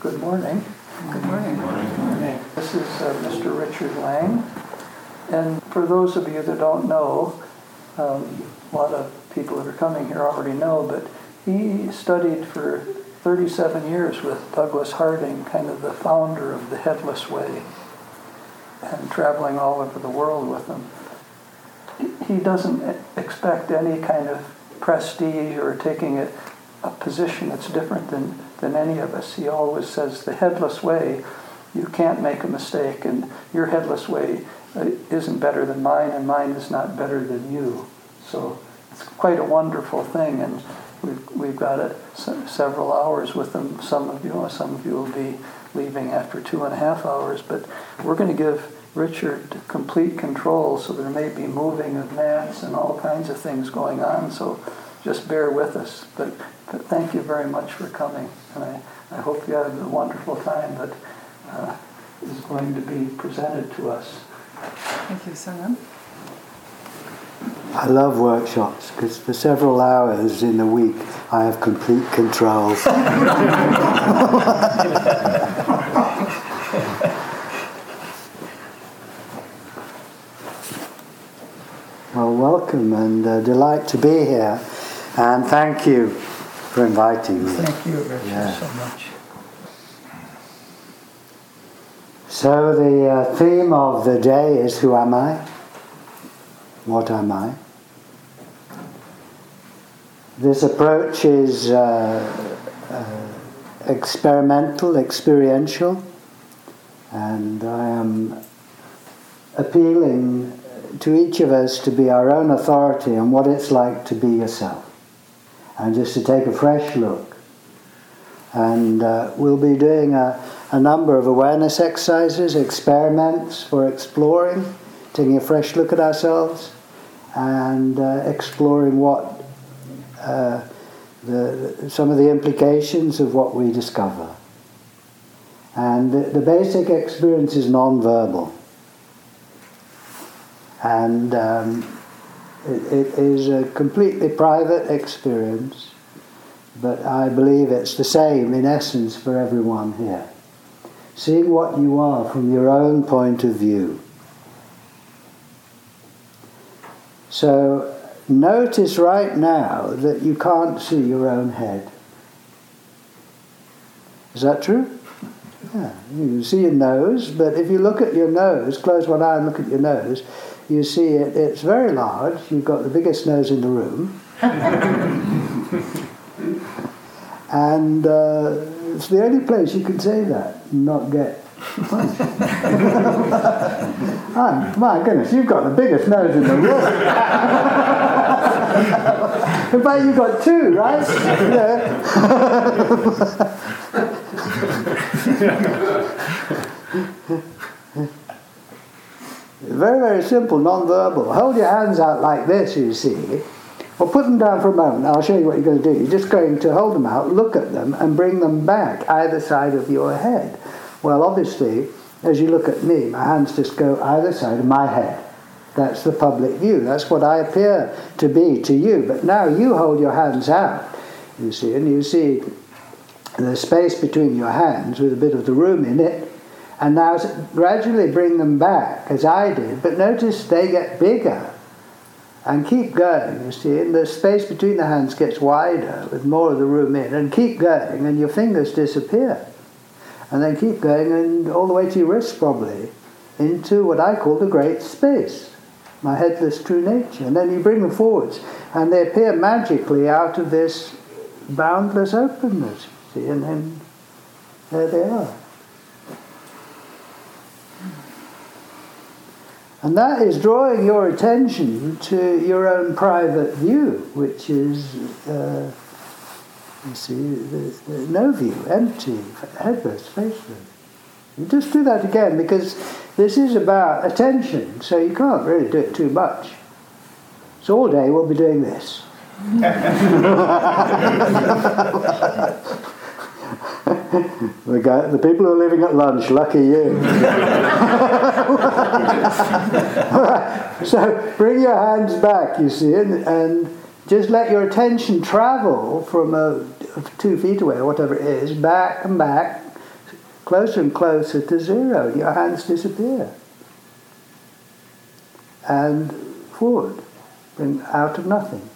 Good morning. Good morning. Good morning. This is uh, Mr. Richard Lang. And for those of you that don't know, um, a lot of people that are coming here already know, but he studied for 37 years with Douglas Harding, kind of the founder of the Headless Way, and traveling all over the world with him. He doesn't expect any kind of prestige or taking a, a position that's different than, than any of us. He always says the headless way, you can't make a mistake, and your headless way uh, isn't better than mine, and mine is not better than you. So it's quite a wonderful thing, and we've, we've got it several hours with them. Some of you, some of you will be leaving after two and a half hours, but we're going to give Richard complete control, so there may be moving of mats and all kinds of things going on. So just bear with us. But, but thank you very much for coming, and I, I hope you have a wonderful time that uh, is going to be presented to us. Thank you, Simon. I love workshops because for several hours in a week I have complete control. well, welcome and uh, delight to be here, and thank you for inviting me. Thank you, Richard, yeah. so much. So, the uh, theme of the day is Who am I? What am I? This approach is uh, uh, experimental, experiential, and I am appealing to each of us to be our own authority on what it's like to be yourself, and just to take a fresh look. And uh, we'll be doing a, a number of awareness exercises, experiments for exploring, taking a fresh look at ourselves and uh, exploring what uh, the, some of the implications of what we discover. And the, the basic experience is non-verbal. And um, it, it is a completely private experience, but I believe it's the same in essence for everyone here. Seeing what you are from your own point of view. So notice right now that you can't see your own head. Is that true? Yeah, you can see your nose, but if you look at your nose, close one eye and look at your nose, you see it, it's very large. You've got the biggest nose in the room. and uh, it's the only place you can say that, not get oh, my goodness, you've got the biggest nose in the room. in fact, you've got two, right? Yeah. Very, very simple, non-verbal. Hold your hands out like this, you see. Or put them down for a moment. I'll show you what you're going to do. You're just going to hold them out, look at them, and bring them back either side of your head. Well, obviously, as you look at me, my hands just go either side of my head. That's the public view. That's what I appear to be to you. But now you hold your hands out, you see, and you see the space between your hands with a bit of the room in it. And now gradually bring them back, as I did. But notice they get bigger and keep going, you see, and the space between the hands gets wider with more of the room in, and keep going, and your fingers disappear and then keep going and all the way to your wrists probably into what I call the great space, my headless true nature. And then you bring them forwards and they appear magically out of this boundless openness, see, and then there they are. And that is drawing your attention to your own private view, which is. Uh, you see, there's, there's no view, empty, headless, faceless. You just do that again because this is about attention, so you can't really do it too much. So all day we'll be doing this. the, guy, the people who are living at lunch, lucky you. so bring your hands back, you see, and, and just let your attention travel from uh, two feet away or whatever it is, back and back closer and closer to zero. Your hands disappear. And forward, bring out of nothing.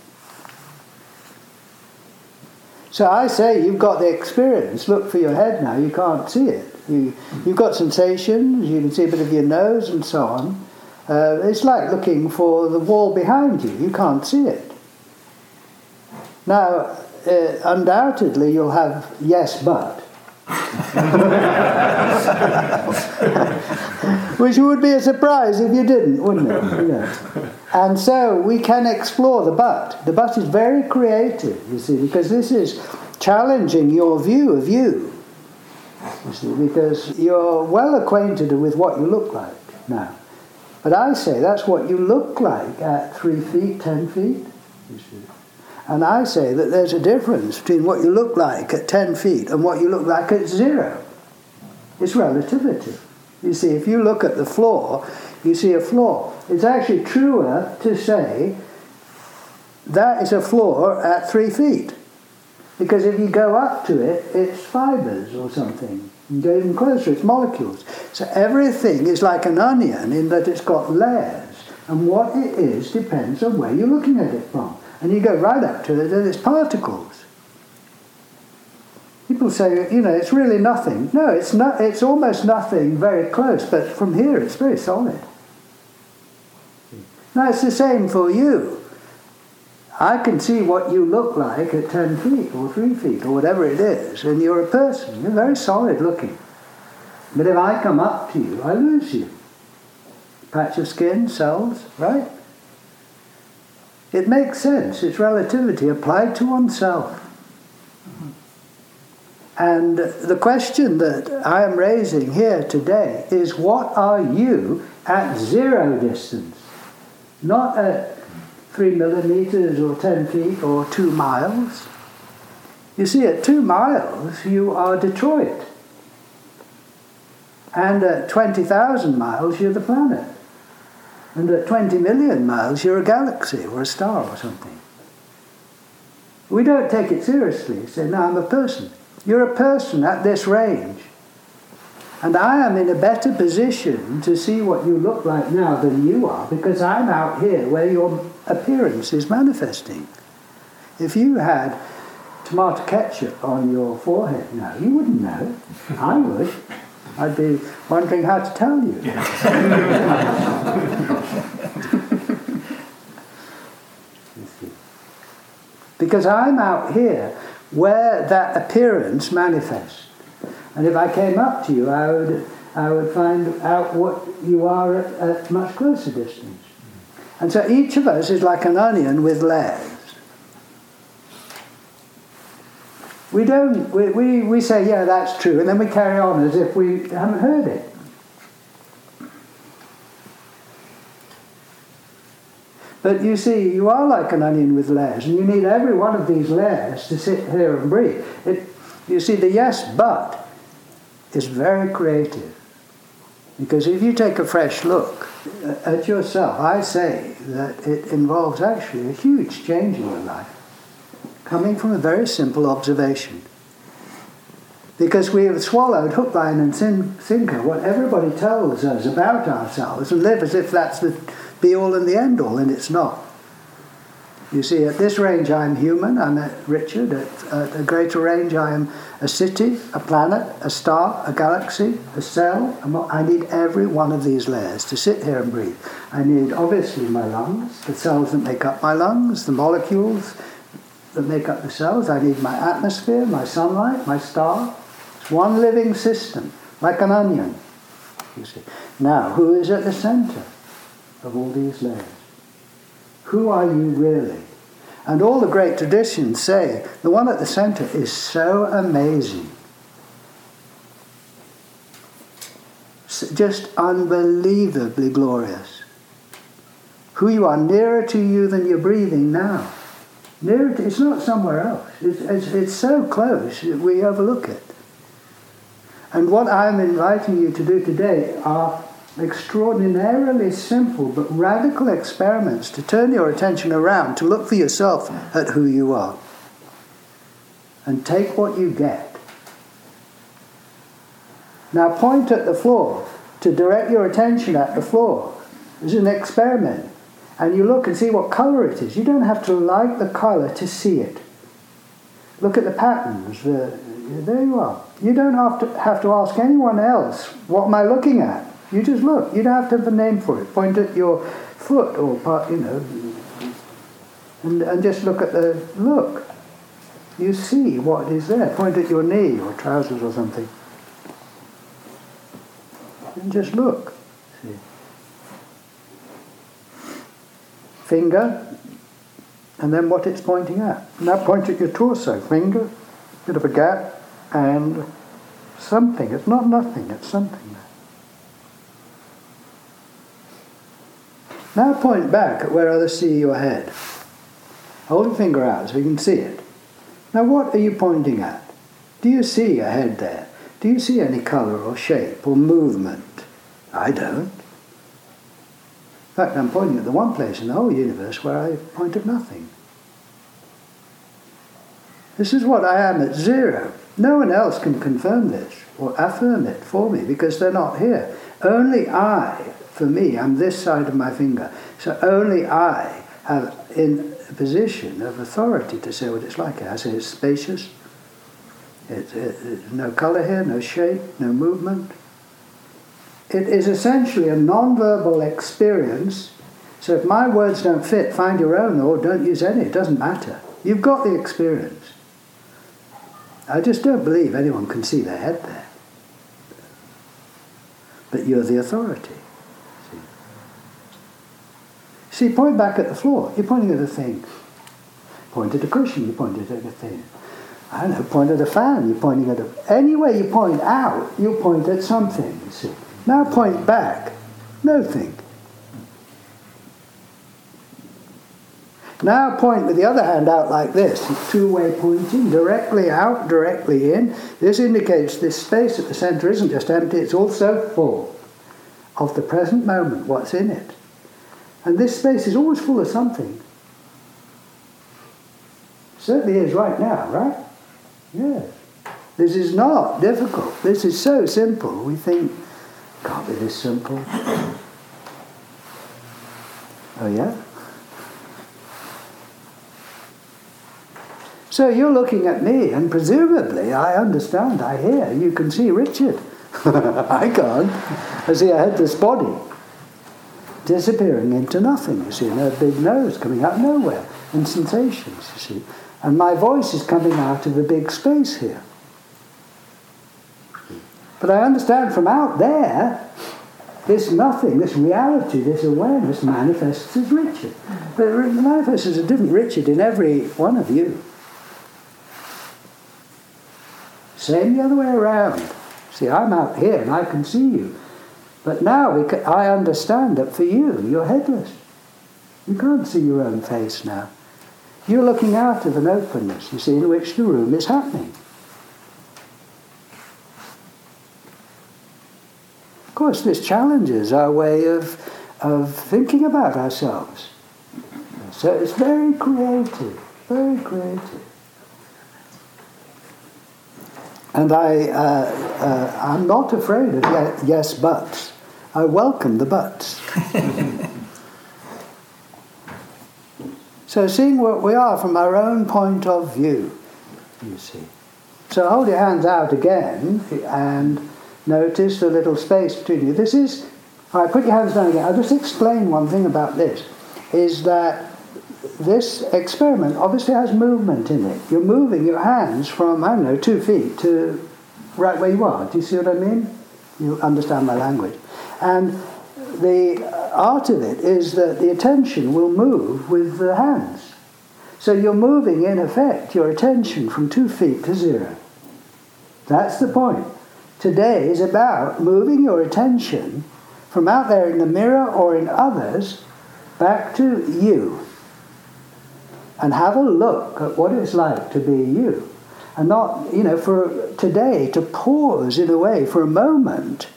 So I say you've got the experience. Look for your head now. You can't see it. You, you've got sensations. You can see a bit of your nose and so on. Uh, it's like looking for the wall behind you. You can't see it. Now, uh, undoubtedly, you'll have yes, but. Which would be a surprise if you didn't, wouldn't it? And so we can explore the but. The but is very creative, you see, because this is challenging your view of you. You see, because you're well acquainted with what you look like now. But I say that's what you look like at three feet, ten feet. You see. And I say that there's a difference between what you look like at 10 feet and what you look like at zero. It's relativity. You see, if you look at the floor, you see a floor. It's actually truer to say that is a floor at three feet. Because if you go up to it, it's fibers or something. You go even closer, it's molecules. So everything is like an onion in that it's got layers. And what it is depends on where you're looking at it from. And you go right up to it and it's particles. People say, you know, it's really nothing. No, it's not. It's almost nothing very close, but from here it's very solid. Now it's the same for you. I can see what you look like at 10 feet or 3 feet or whatever it is, and you're a person. You're very solid looking. But if I come up to you, I lose you. Patch of skin, cells, right? It makes sense. It's relativity applied to oneself. And the question that I am raising here today is what are you at zero distance? Not at three millimeters or ten feet or two miles. You see, at two miles, you are Detroit. And at 20,000 miles, you're the planet. And at 20 million miles, you're a galaxy or a star or something. We don't take it seriously. Say, no, I'm a person. You're a person at this range. And I am in a better position to see what you look like now than you are because I'm out here where your appearance is manifesting. If you had tomato ketchup on your forehead now, you wouldn't know. I would. I'd be wondering how to tell you. because I'm out here where that appearance manifests. And if I came up to you, I would, I would find out what you are at, at much closer distance. And so each of us is like an onion with layers. We don't, we, we, we say, yeah, that's true, and then we carry on as if we haven't heard it. But you see, you are like an onion with layers, and you need every one of these layers to sit here and breathe. It, you see, the yes but is very creative. Because if you take a fresh look at yourself, I say that it involves actually a huge change in your life, coming from a very simple observation. Because we have swallowed hook, line, and sinker what everybody tells us about ourselves and live as if that's the be all and the end all, and it's not. You see, at this range I'm human, I'm a Richard. At, at a greater range I am a city, a planet, a star, a galaxy, a cell. I need every one of these layers to sit here and breathe. I need, obviously, my lungs, the cells that make up my lungs, the molecules that make up the cells. I need my atmosphere, my sunlight, my star. It's one living system, like an onion. You see. Now, who is at the center? of all these layers. Who are you really? And all the great traditions say the one at the center is so amazing. Just unbelievably glorious. Who you are nearer to you than you're breathing now. Nearer to, it's not somewhere else. It's, it's, it's so close we overlook it. And what I'm inviting you to do today are extraordinarily simple but radical experiments to turn your attention around, to look for yourself at who you are. And take what you get. Now point at the floor to direct your attention at the floor. This is an experiment. And you look and see what colour it is. You don't have to like the colour to see it. Look at the patterns. The, there you are. You don't have to, have to ask anyone else, what am I looking at? You just look. You don't have to have a name for it. Point at your foot or part, you know, and, and just look at the look. You see what is there. Point at your knee or trousers or something. And just look. See. Finger, and then what it's pointing at. Now point at your torso. Finger, bit of a gap, and something. It's not nothing, it's something. Now point back at where others see your head. Hold your finger out so you can see it. Now what are you pointing at? Do you see a head there? Do you see any colour or shape or movement? I don't. In fact, I'm pointing at the one place in the whole universe where I point at nothing. This is what I am at zero. No one else can confirm this or affirm it for me because they're not here. Only I for me, I'm this side of my finger. So only I have in a position of authority to say what it's like. I say it's spacious. It's, it, no colour here, no shape, no movement. It is essentially a non-verbal experience. So if my words don't fit, find your own or don't use any. It doesn't matter. You've got the experience. I just don't believe anyone can see their head there. But you're the authority. See, point back at the floor. You're pointing at a thing. Point at a cushion, you're pointing at a thing. I don't know, point at a fan, you're pointing at a... Any way you point out, you point at something, you see. Now point back, nothing. Now point with the other hand out like this, two-way pointing, directly out, directly in. This indicates this space at the centre isn't just empty, it's also full of the present moment, what's in it. And this space is always full of something. Certainly is right now, right? Yes. This is not difficult. This is so simple. We think, can't be this simple. Oh, yeah? So you're looking at me, and presumably I understand, I hear, you can see Richard. I can't. I see a this body disappearing into nothing, you see, and a big nose coming out nowhere, and sensations, you see. And my voice is coming out of a big space here. But I understand from out there, this nothing, this reality, this awareness manifests as Richard. But it manifests as a different Richard in every one of you. Same the other way around. See, I'm out here and I can see you. But now can, I understand that for you, you're headless. You can't see your own face now. You're looking out of an openness, you see, in which the room is happening. Of course, this challenges our way of, of thinking about ourselves. So it's very creative, very creative. And I, uh, uh, I'm not afraid of yes buts. I welcome the buts. so seeing what we are from our own point of view, you see. So hold your hands out again and notice the little space between you. This is, all right, put your hands down again. I'll just explain one thing about this, is that this experiment obviously has movement in it. You're moving your hands from, I don't know, two feet to right where you are. Do you see what I mean? You understand my language. And the art of it is that the attention will move with the hands. So you're moving, in effect, your attention from two feet to zero. That's the point. Today is about moving your attention from out there in the mirror or in others back to you and have a look at what it's like to be you. And not, you know, for today to pause in a way for a moment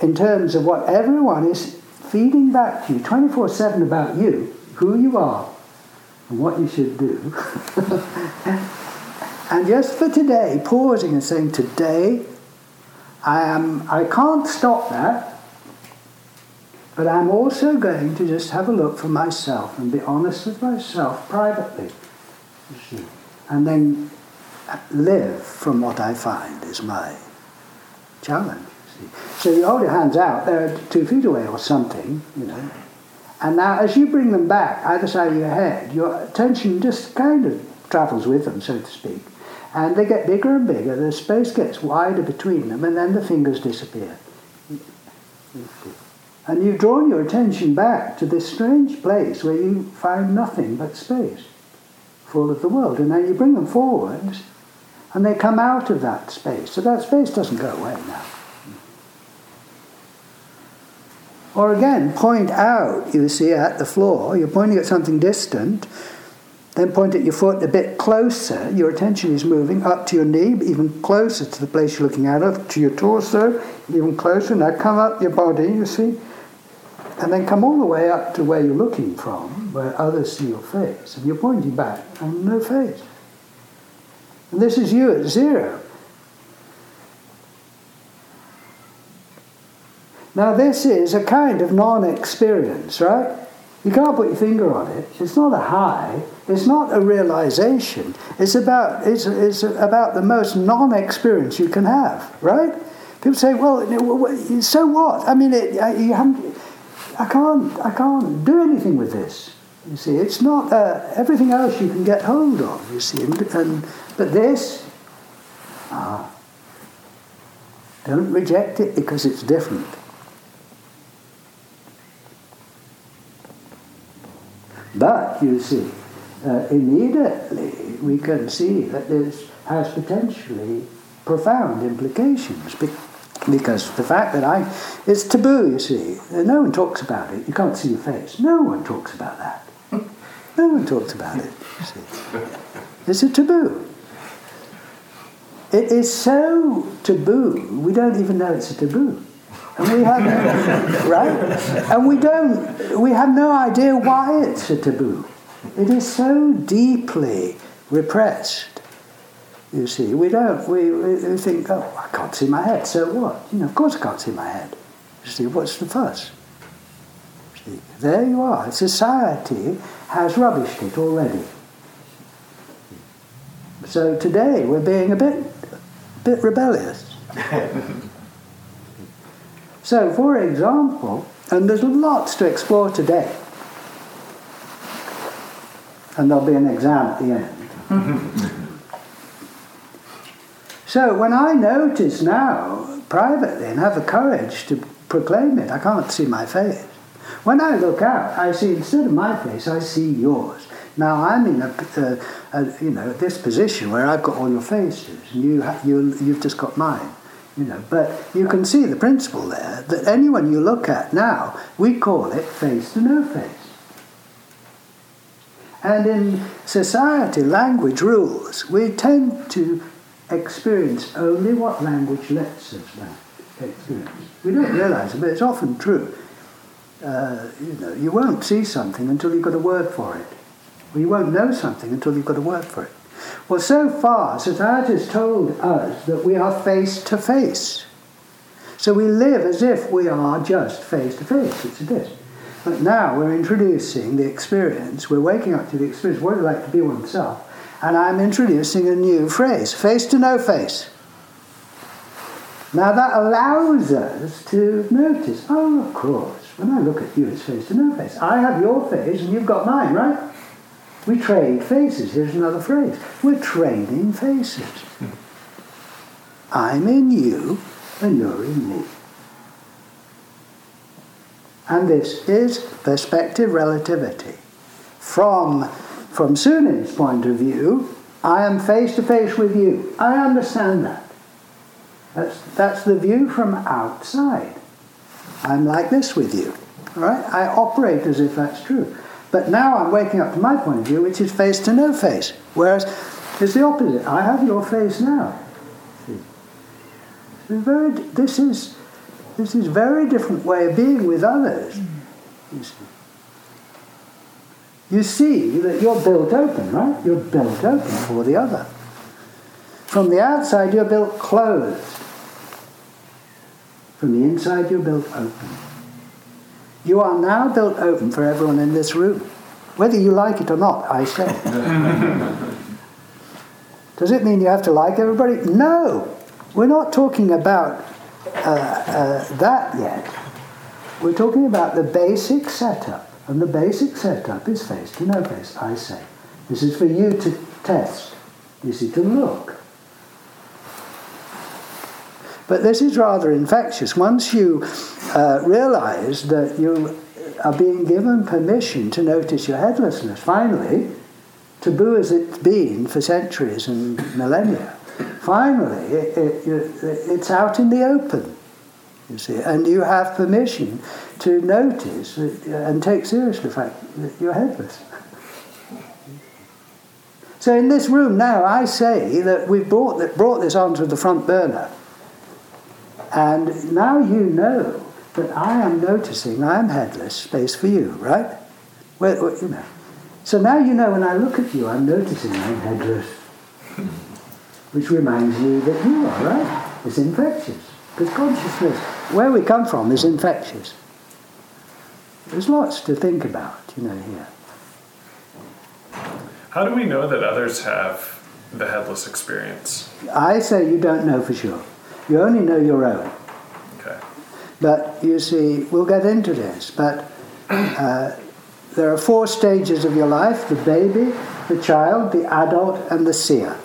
in terms of what everyone is feeding back to you 24 7 about you, who you are, and what you should do. and just for today, pausing and saying, Today I am I can't stop that, but I'm also going to just have a look for myself and be honest with myself privately. And then live from what I find is my challenge. So you hold your hands out, they're two feet away or something, you know. And now as you bring them back either side of your head, your attention just kind of travels with them, so to speak. And they get bigger and bigger, the space gets wider between them, and then the fingers disappear. And you've drawn your attention back to this strange place where you find nothing but space, full of the world. And then you bring them forwards, and they come out of that space. So that space doesn't go away now. Or again, point out, you see, at the floor, you're pointing at something distant, then point at your foot a bit closer. Your attention is moving up to your knee, even closer to the place you're looking at, up to your torso, even closer. Now come up your body, you see, and then come all the way up to where you're looking from, where others see your face. And you're pointing back, and no face. And this is you at zero. Now, this is a kind of non experience, right? You can't put your finger on it. It's not a high. It's not a realization. It's about, it's, it's about the most non experience you can have, right? People say, well, so what? I mean, it, you haven't, I, can't, I can't do anything with this. You see, it's not uh, everything else you can get hold of, you see. And, and, but this, ah, don't reject it because it's different. But you see, uh, immediately we can see that this has potentially profound implications because the fact that I, it's taboo, you see. No one talks about it. You can't see your face. No one talks about that. No one talks about it. It's a taboo. It is so taboo, we don't even know it's a taboo. And we have, right? And we don't, we have no idea why it's a taboo. It is so deeply repressed. You see, we don't, we, we think, oh, I can't see my head, so what? You know, of course I can't see my head. You see, what's the fuss? See, there you are. Society has rubbished it already. So today we're being a bit, a bit rebellious. So, for example, and there's lots to explore today, and there'll be an exam at the end. so, when I notice now, privately, and have the courage to proclaim it, I can't see my face. When I look out, I see instead of my face, I see yours. Now I'm in a, a, a you know this position where I've got all your faces, and you ha- you you've just got mine. You know, but you can see the principle there that anyone you look at now, we call it face to no face. And in society, language rules. We tend to experience only what language lets us experience. We don't realize it, but it's often true. Uh, you know, you won't see something until you've got a word for it. Or you won't know something until you've got a word for it. Well, so far, society has told us that we are face to face. So we live as if we are just face to face. It's this. But now we're introducing the experience, we're waking up to the experience, what it's like to be oneself. And I'm introducing a new phrase face to no face. Now that allows us to notice, oh, of course, when I look at you, it's face to no face. I have your face and you've got mine, right? We trade faces. Here's another phrase. We're trading faces. I'm in you and you're in me. And this is perspective relativity. From, from Sunin's point of view, I am face to face with you. I understand that. That's, that's the view from outside. I'm like this with you. Right? I operate as if that's true. But now I'm waking up to my point of view, which is face to no face. Whereas it's the opposite. I have your face now. Very, this is this is very different way of being with others. You see. you see that you're built open, right? You're built open for the other. From the outside, you're built closed. From the inside, you're built open. You are now built open for everyone in this room. Whether you like it or not, I say. Does it mean you have to like everybody? No. We're not talking about uh, uh, that yet. We're talking about the basic setup. And the basic setup is face to no face, I say. This is for you to test. You see, to look. But this is rather infectious. Once you uh, realize that you are being given permission to notice your headlessness, finally, taboo as it's been for centuries and millennia, finally, it, it, it's out in the open. You see, and you have permission to notice and take seriously the fact that you're headless. So in this room now, I say that we've brought, brought this onto the front burner and now you know that I am noticing I am headless, space for you, right? You know. So now you know when I look at you, I'm noticing I'm headless. Which reminds me that you are, right? It's infectious. Because consciousness, where we come from, is infectious. There's lots to think about, you know, here. How do we know that others have the headless experience? I say you don't know for sure. You only know your own. Okay. But you see, we'll get into this, but uh, there are four stages of your life the baby, the child, the adult, and the seer.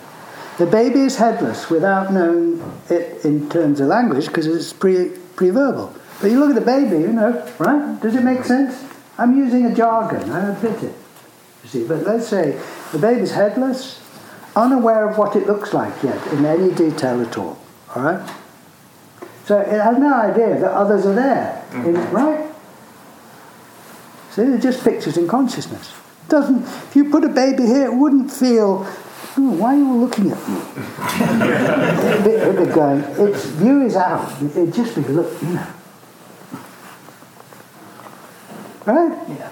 The baby is headless without knowing it in terms of language because it's pre pre-verbal. But you look at the baby, you know, right? Does it make sense? I'm using a jargon, I admit it. You see, but let's say the baby's headless, unaware of what it looks like yet in any detail at all. All right? So it has no idea that others are there, mm-hmm. right? See, it just pictures in consciousness. It doesn't. If you put a baby here, it wouldn't feel. Oh, why are you all looking at me? it'd, be, it'd be going. Its view is out. It'd just be look, you know. Right? Yeah.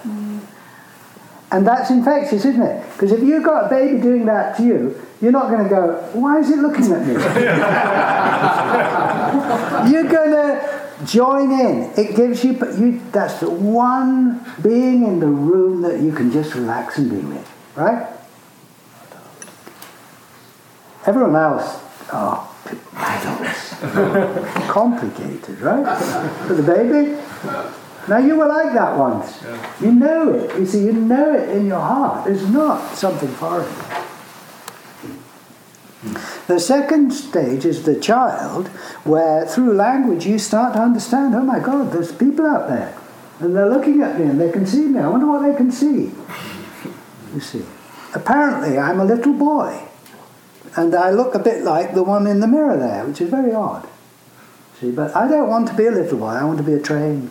And that's infectious, isn't it? Because if you've got a baby doing that to you, you're not going to go, why is it looking at me? You're going to join in. It gives you, you, that's the one being in the room that you can just relax and be with, right? Everyone else, oh, adults. Complicated, right? For the baby, now you were like that once. You know it. You see, you know it in your heart. It's not something foreign. The second stage is the child, where through language you start to understand, oh my God, there's people out there. And they're looking at me and they can see me. I wonder what they can see. You see. Apparently, I'm a little boy. And I look a bit like the one in the mirror there, which is very odd. See, but I don't want to be a little boy, I want to be a train.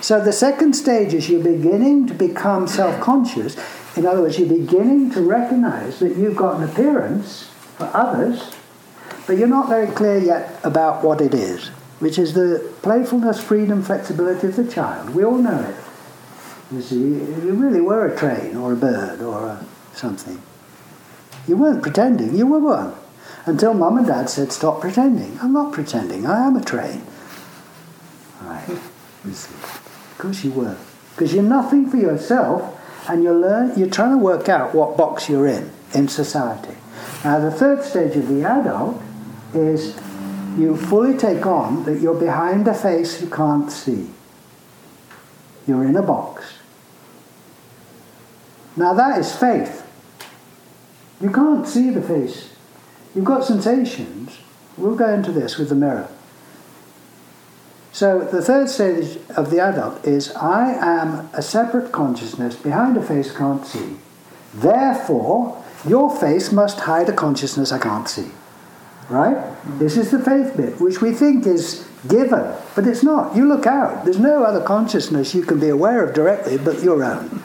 so the second stage is you're beginning to become self conscious. In other words, you're beginning to recognize that you've got an appearance for others, but you're not very clear yet about what it is, which is the playfulness, freedom, flexibility of the child. We all know it. You see, you really were a train or a bird or a something. You weren't pretending, you were one. Until mum and dad said, Stop pretending. I'm not pretending, I am a train. Right. You see. Of course you were. Because you're nothing for yourself and you're, learn, you're trying to work out what box you're in in society. Now, the third stage of the adult is you fully take on that you're behind a face you can't see. You're in a box. Now, that is faith. You can't see the face. You've got sensations. We'll go into this with the mirror. So the third stage of the adult is I am a separate consciousness behind a face I can't see. Therefore, your face must hide a consciousness I can't see. Right? Mm-hmm. This is the faith bit, which we think is given, but it's not. You look out. There's no other consciousness you can be aware of directly but your own.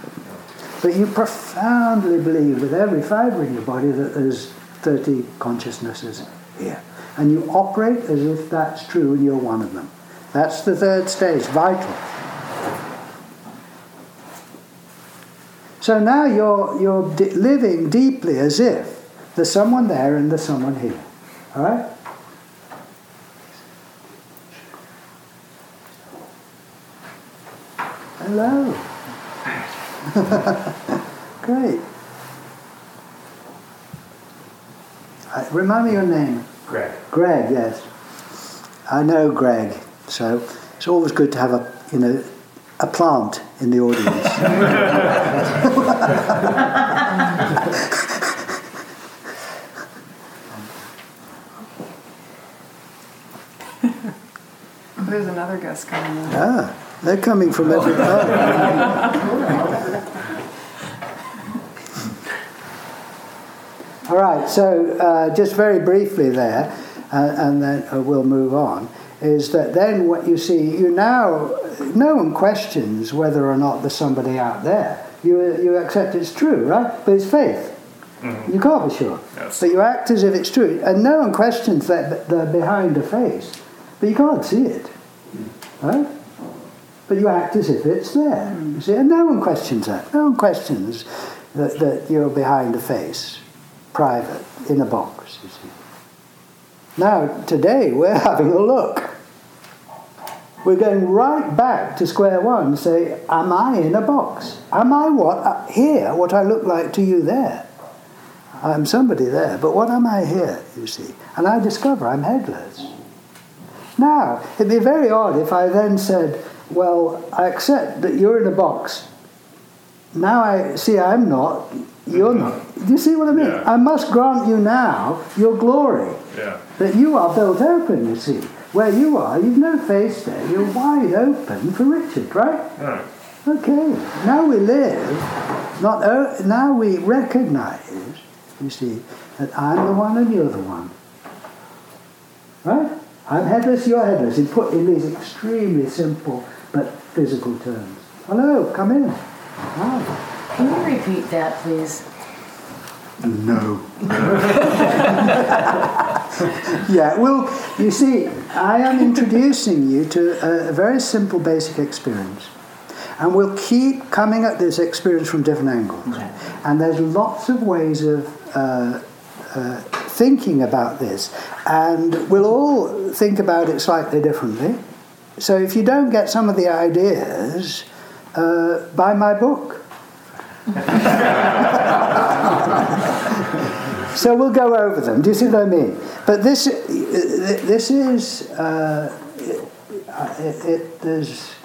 But you profoundly believe with every fiber in your body that there's 30 consciousnesses here. And you operate as if that's true and you're one of them. That's the third stage, vital. So now you're, you're living deeply as if there's someone there and there's someone here. All right? Hello. Great. Uh, remind me your name. Greg. Greg, yes. I know Greg so it's always good to have a, you know, a plant in the audience. There's another guest coming in. ah, they're coming from every part. All right, so uh, just very briefly there, uh, and then uh, we'll move on, is that then what you see, you now, no one questions whether or not there's somebody out there. You, you accept it's true, right? But it's faith. Mm-hmm. You can't be sure. Yes. But you act as if it's true. And no one questions that they're behind a face. But you can't see it. Right? But you act as if it's there. You see? And no one questions that. No one questions that, that you're behind a face, private, in a box, you see. Now, today, we're having a look. We're going right back to square one and say, Am I in a box? Am I what uh, here, what I look like to you there? I'm somebody there, but what am I here, you see? And I discover I'm headless. Now, it'd be very odd if I then said, Well, I accept that you're in a box. Now I see I'm not, you're not. Do you see what I mean? Yeah. I must grant you now your glory Yeah. that you are built open, you see. Where you are, you've no face there, you're wide open for Richard, right? Alright. Okay, now we live, not o- now we recognize, you see, that I'm the one and you're the one. Right? I'm headless, you're headless, in, put in these extremely simple but physical terms. Hello, come in. Hi. Can you repeat that, please? No. yeah, well, you see, I am introducing you to a, very simple basic experience. And we'll keep coming at this experience from different angles. And there's lots of ways of uh, uh, thinking about this. And we'll all think about it slightly differently. So if you don't get some of the ideas, uh, buy my book. So we'll go over them. Do you see what I mean? But this, this is, uh, it, it, there's,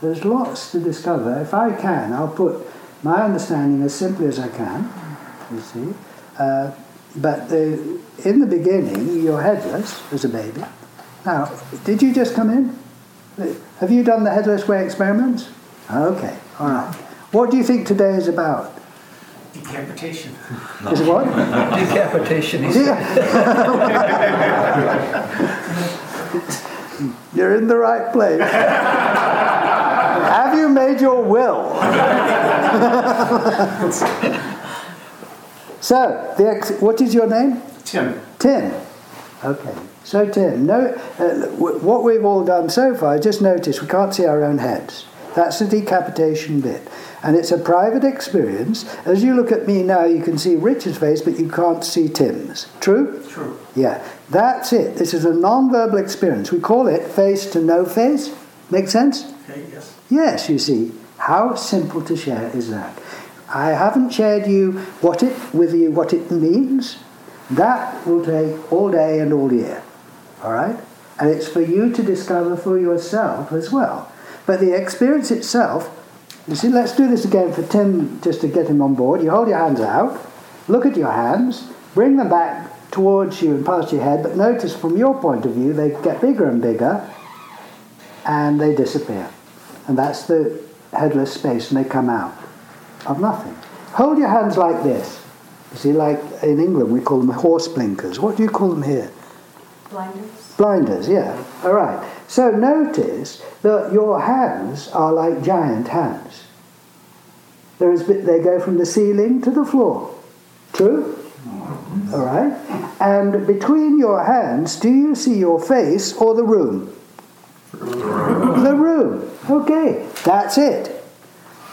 there's lots to discover. If I can, I'll put my understanding as simply as I can. You see, uh, but the, in the beginning, you're headless as a baby. Now, did you just come in? Have you done the headless way experiments? Okay, all right. What do you think today is about? Decapitation. Is it what? Decapitation. Yeah. You're in the right place. Have you made your will? so, the ex- what is your name? Tim. Tim. Okay. So, Tim, no, uh, what we've all done so far, just notice we can't see our own heads. That's the decapitation bit. And it's a private experience. As you look at me now, you can see Richard's face, but you can't see Tim's. True? True. Yeah. That's it. This is a non-verbal experience. We call it face to no face. Make sense? Okay, yes. Yes, you see. How simple to share is that? I haven't shared you what it with you what it means. That will take all day and all year. All right? And it's for you to discover for yourself as well. But the experience itself, you see, let's do this again for Tim just to get him on board. You hold your hands out, look at your hands, bring them back towards you and past your head, but notice from your point of view they get bigger and bigger and they disappear. And that's the headless space, and they come out of nothing. Hold your hands like this. You see, like in England, we call them horse blinkers. What do you call them here? Blinders? Blinders, yeah. All right. So notice that your hands are like giant hands. There is, they go from the ceiling to the floor. True? All right. And between your hands, do you see your face or the room? The room. Okay, that's it.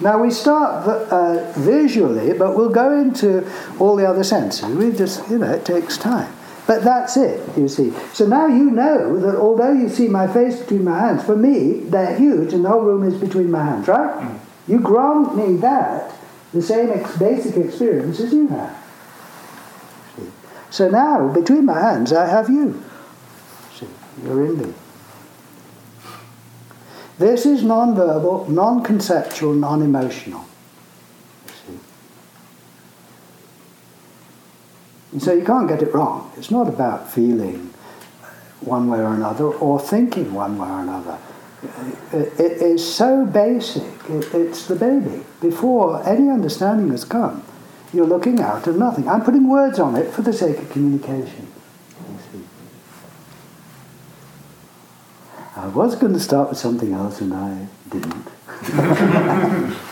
Now we start uh, visually, but we'll go into all the other senses. We just, you know, it takes time. But that's it, you see. So now you know that although you see my face between my hands, for me, they're huge and the whole room is between my hands, right? Mm. You grant me that, the same ex- basic experience as you have. See? So now, between my hands, I have you. See, you're in me. This is non verbal, non And so you can't get it wrong. It's not about feeling one way or another or thinking one way or another. It, is so basic. It's the baby. Before any understanding has come, you're looking out of nothing. I'm putting words on it for the sake of communication. I was going to start with something else and I didn't.